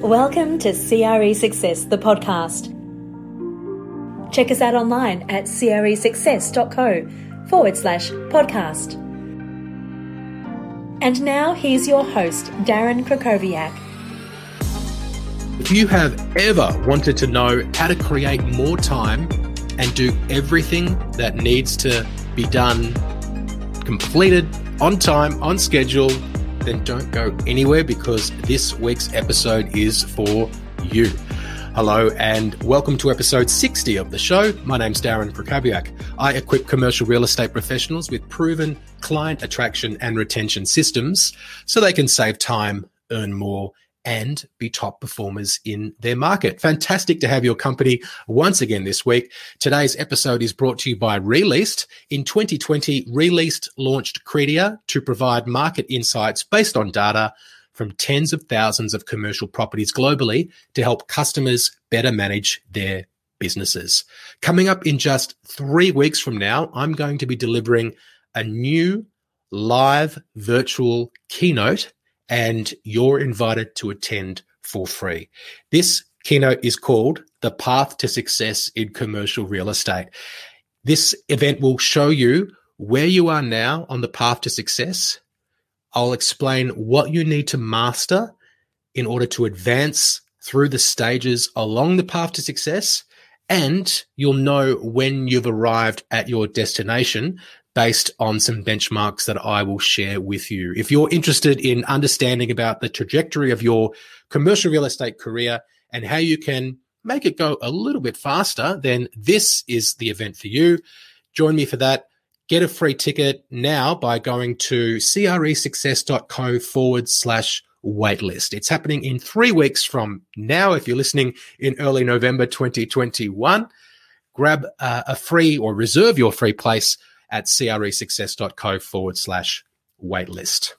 Welcome to CRE Success, the podcast. Check us out online at cresuccess.co forward slash podcast. And now here's your host, Darren Krakowiak. If you have ever wanted to know how to create more time and do everything that needs to be done, completed on time, on schedule, then don't go anywhere because this week's episode is for you. Hello and welcome to episode 60 of the show. My name's Darren Krakowiak. I equip commercial real estate professionals with proven client attraction and retention systems so they can save time, earn more, and be top performers in their market. Fantastic to have your company once again this week. Today's episode is brought to you by Re-Leased. In 2020, Re-Leased launched Credia to provide market insights based on data from tens of thousands of commercial properties globally to help customers better manage their businesses. Coming up in just three weeks from now, I'm going to be delivering a new live virtual keynote and you're invited to attend for free. This keynote is called The Path to Success in Commercial Real Estate. This event will show you where you are now on the path to success. I'll explain what you need to master in order to advance through the stages along the path to success. And you'll know when you've arrived at your destination based on some benchmarks that I will share with you. If you're interested in understanding about the trajectory of your commercial real estate career and how you can make it go a little bit faster, then this is the event for you. Join me for that. Get a free ticket now by going to cresuccess.co forward slash waitlist. It's happening in three weeks from now. If you're listening in early November 2021, grab uh, a free or reserve your free place at cresuccess.co forward slash waitlist.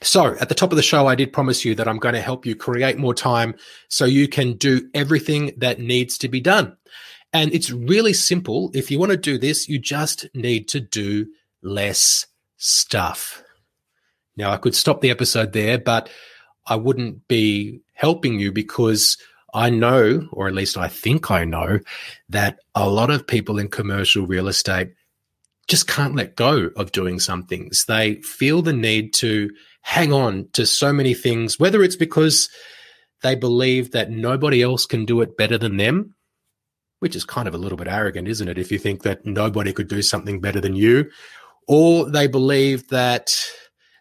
So at the top of the show, I did promise you that I'm going to help you create more time so you can do everything that needs to be done. And it's really simple. If you want to do this, you just need to do less stuff. Now, I could stop the episode there, but I wouldn't be helping you because I know, or at least I think I know, that a lot of people in commercial real estate just can't let go of doing some things. They feel the need to hang on to so many things, whether it's because they believe that nobody else can do it better than them, which is kind of a little bit arrogant, isn't it? If you think that nobody could do something better than you, or they believe that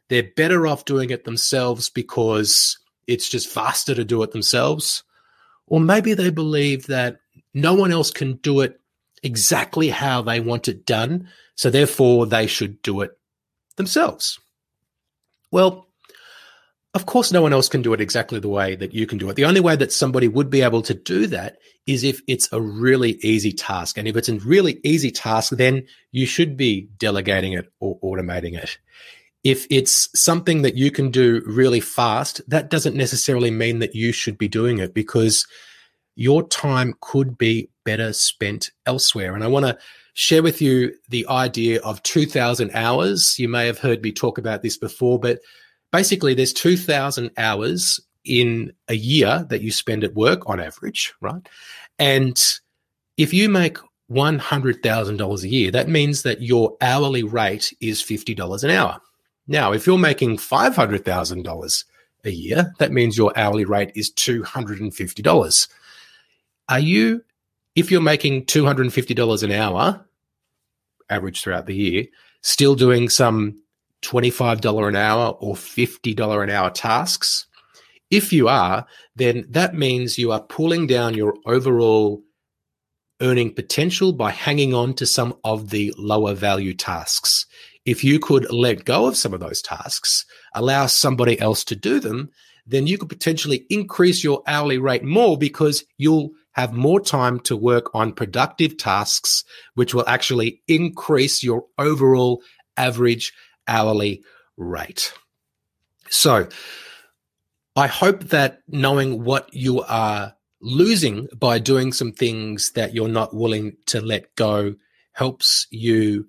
they're better off doing it themselves because it's just faster to do it themselves. Or maybe they believe that no one else can do it exactly how they want it done so therefore, they should do it themselves. Well, of course, no one else can do it exactly the way that you can do it. The only way that somebody would be able to do that is if it's a really easy task. And if it's a really easy task, then you should be delegating it or automating it. If it's something that you can do really fast, that doesn't necessarily mean that you should be doing it because your time could be better spent elsewhere. And I want to share with you the idea of 2000 hours. You may have heard me talk about this before, but basically there's 2000 hours in a year that you spend at work on average, right? And if you make $100,000 a year, that means that your hourly rate is $50 an hour. Now, if you're making $500,000 a year, that means your hourly rate is $250. Are you, if you're making $250 an hour, average throughout the year, still doing some $25 an hour or $50 an hour tasks? If you are, then that means you are pulling down your overall earning potential by hanging on to some of the lower value tasks. If you could let go of some of those tasks, allow somebody else to do them, then you could potentially increase your hourly rate more because you'll have more time to work on productive tasks, which will actually increase your overall average hourly rate. So I hope that knowing what you are losing by doing some things that you're not willing to let go helps you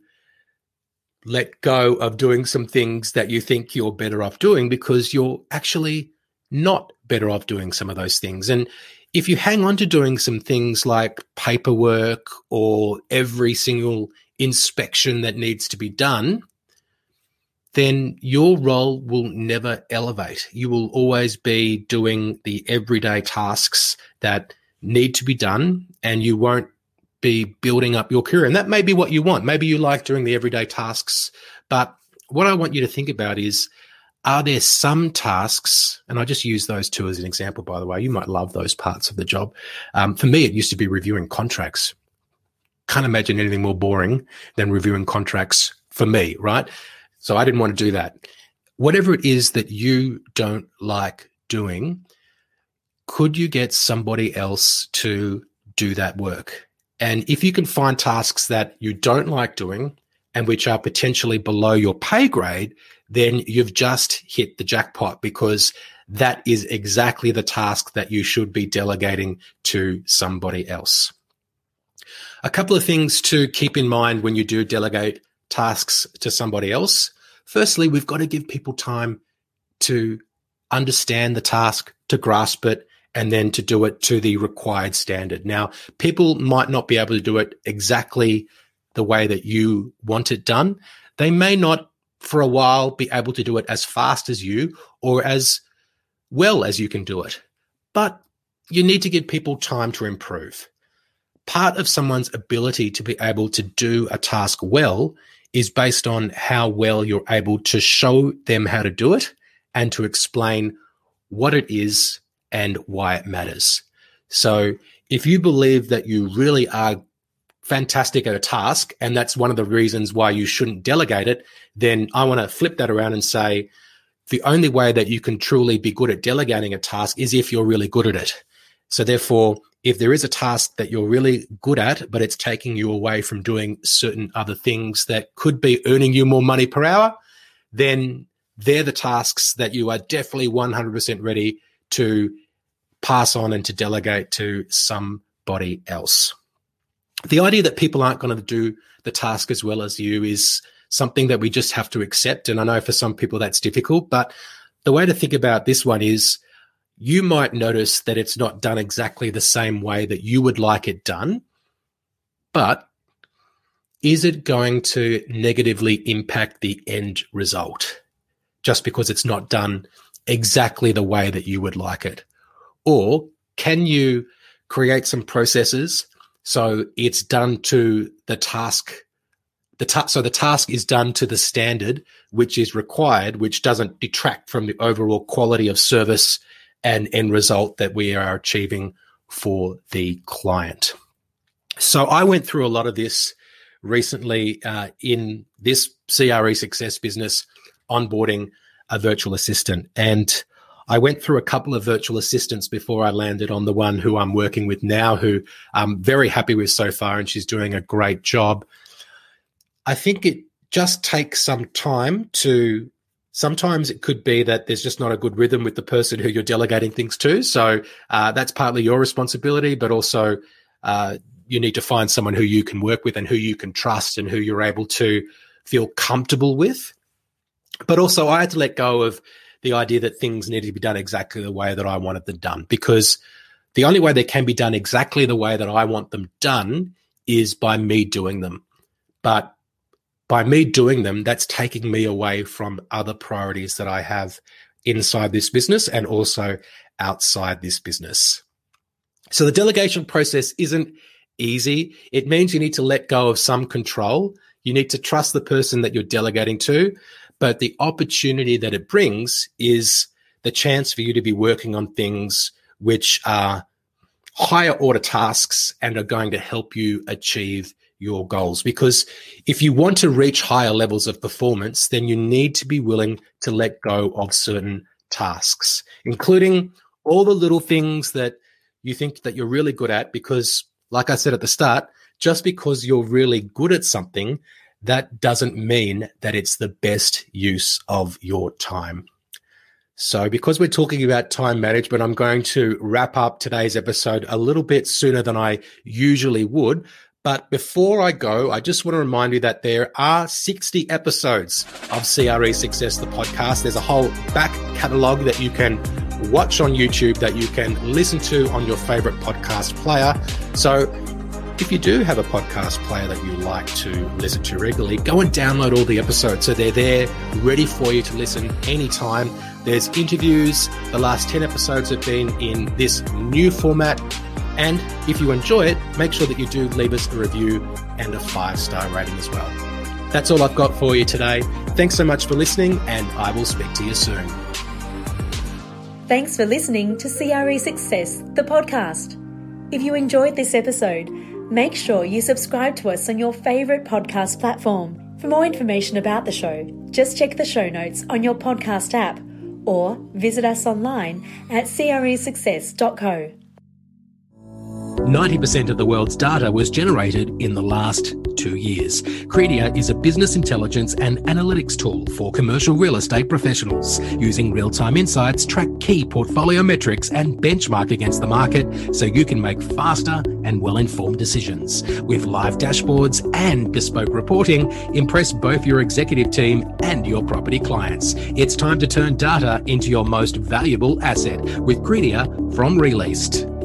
let go of doing some things that you think you're better off doing because you're actually not better off doing some of those things. And if you hang on to doing some things like paperwork or every single inspection that needs to be done, then your role will never elevate. You will always be doing the everyday tasks that need to be done, and you won't be building up your career. And that may be what you want. Maybe you like doing the everyday tasks. But what I want you to think about is are there some tasks, and I just use those two as an example, by the way. You might love those parts of the job. Um, for me, it used to be reviewing contracts. Can't imagine anything more boring than reviewing contracts for me, right? So I didn't want to do that. Whatever it is that you don't like doing, could you get somebody else to do that work? And if you can find tasks that you don't like doing and which are potentially below your pay grade, then you've just hit the jackpot because that is exactly the task that you should be delegating to somebody else. A couple of things to keep in mind when you do delegate tasks to somebody else. Firstly, we've got to give people time to understand the task, to grasp it, and then to do it to the required standard. Now, people might not be able to do it exactly the way that you want it done. They may not for a while be able to do it as fast as you or as well as you can do it. But you need to give people time to improve. Part of someone's ability to be able to do a task well is based on how well you're able to show them how to do it and to explain what it is and why it matters. So if you believe that you really are fantastic at a task, and that's one of the reasons why you shouldn't delegate it, then I want to flip that around and say the only way that you can truly be good at delegating a task is if you're really good at it. So, therefore, if there is a task that you're really good at, but it's taking you away from doing certain other things that could be earning you more money per hour, then they're the tasks that you are definitely 100% ready to pass on and to delegate to somebody else the idea that people aren't going to do the task as well as you is something that we just have to accept. And I know for some people that's difficult, but the way to think about this one is you might notice that it's not done exactly the same way that you would like it done, but is it going to negatively impact the end result just because it's not done exactly the way that you would like it? Or can you create some processes so it's done to the task. The ta- so the task is done to the standard which is required, which doesn't detract from the overall quality of service and end result that we are achieving for the client. So I went through a lot of this recently uh, in this CRE success business onboarding a virtual assistant. And I went through a couple of virtual assistants before I landed on the one who I'm working with now, who I'm very happy with so far, and she's doing a great job. I think it just takes some time to. Sometimes it could be that there's just not a good rhythm with the person who you're delegating things to. So uh, that's partly your responsibility, but also uh, you need to find someone who you can work with and who you can trust and who you're able to feel comfortable with. But also, I had to let go of the idea that things need to be done exactly the way that I wanted them done because the only way they can be done exactly the way that I want them done is by me doing them. But by me doing them, that's taking me away from other priorities that I have inside this business and also outside this business. So the delegation process isn't easy. It means you need to let go of some control. You need to trust the person that you're delegating to, but the opportunity that it brings is the chance for you to be working on things which are higher order tasks and are going to help you achieve your goals. Because if you want to reach higher levels of performance, then you need to be willing to let go of certain tasks, including all the little things that you think that you're really good at. Because, like I said at the start, just because you're really good at something that doesn't mean that it's the best use of your time. So, because we're talking about time management, I'm going to wrap up today's episode a little bit sooner than I usually would. But before I go, I just want to remind you that there are 60 episodes of CRE Success, the podcast. There's a whole back catalog that you can watch on YouTube that you can listen to on your favorite podcast player. So if you do have a podcast player that you like to listen to regularly, go and download all the episodes so they're there ready for you to listen anytime. There's interviews. The last 10 episodes have been in this new format. And if you enjoy it, make sure that you do leave us a review and a five star rating as well. That's all I've got for you today. Thanks so much for listening, and I will speak to you soon. Thanks for listening to CRE Success, the podcast. If you enjoyed this episode, make sure you subscribe to us on your favourite podcast platform. For more information about the show, just check the show notes on your podcast app or visit us online at cresuccess.co. 90% of the world's data was generated in the last two years. Credia is a business intelligence and analytics tool for commercial real estate professionals. Using real time insights, track key portfolio metrics, and benchmark against the market so you can make faster and well informed decisions. With live dashboards and bespoke reporting, impress both your executive team and your property clients. It's time to turn data into your most valuable asset with Credia from Re-Leased.